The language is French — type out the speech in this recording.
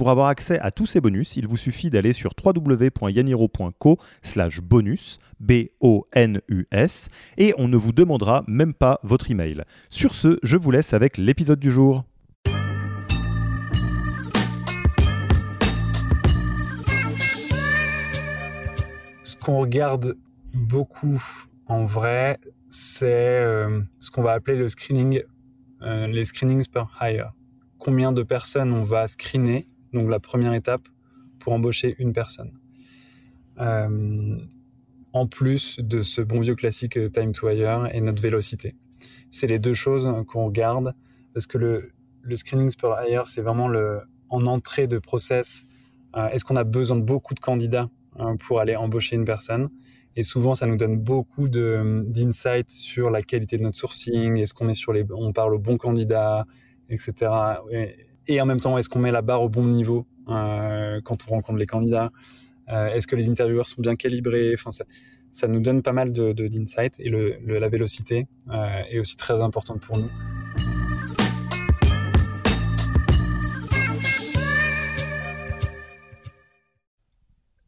Pour avoir accès à tous ces bonus, il vous suffit d'aller sur www.yaniro.co slash bonus, B-O-N-U-S, et on ne vous demandera même pas votre email. Sur ce, je vous laisse avec l'épisode du jour. Ce qu'on regarde beaucoup en vrai, c'est euh, ce qu'on va appeler le screening, euh, les screenings per hire. Combien de personnes on va screener donc la première étape pour embaucher une personne. Euh, en plus de ce bon vieux classique euh, time to hire et notre vélocité. C'est les deux choses qu'on regarde parce que le, le screening per hire, c'est vraiment le, en entrée de process. Euh, est-ce qu'on a besoin de beaucoup de candidats pour aller embaucher une personne? Et souvent, ça nous donne beaucoup d'insights sur la qualité de notre sourcing. Est-ce qu'on est sur les, on parle aux bons candidats, etc. Et en même temps, est-ce qu'on met la barre au bon niveau euh, quand on rencontre les candidats euh, Est-ce que les intervieweurs sont bien calibrés? Enfin, ça, nous donne pas mal de, d'insights et la vélocité euh, est aussi très importante pour nous.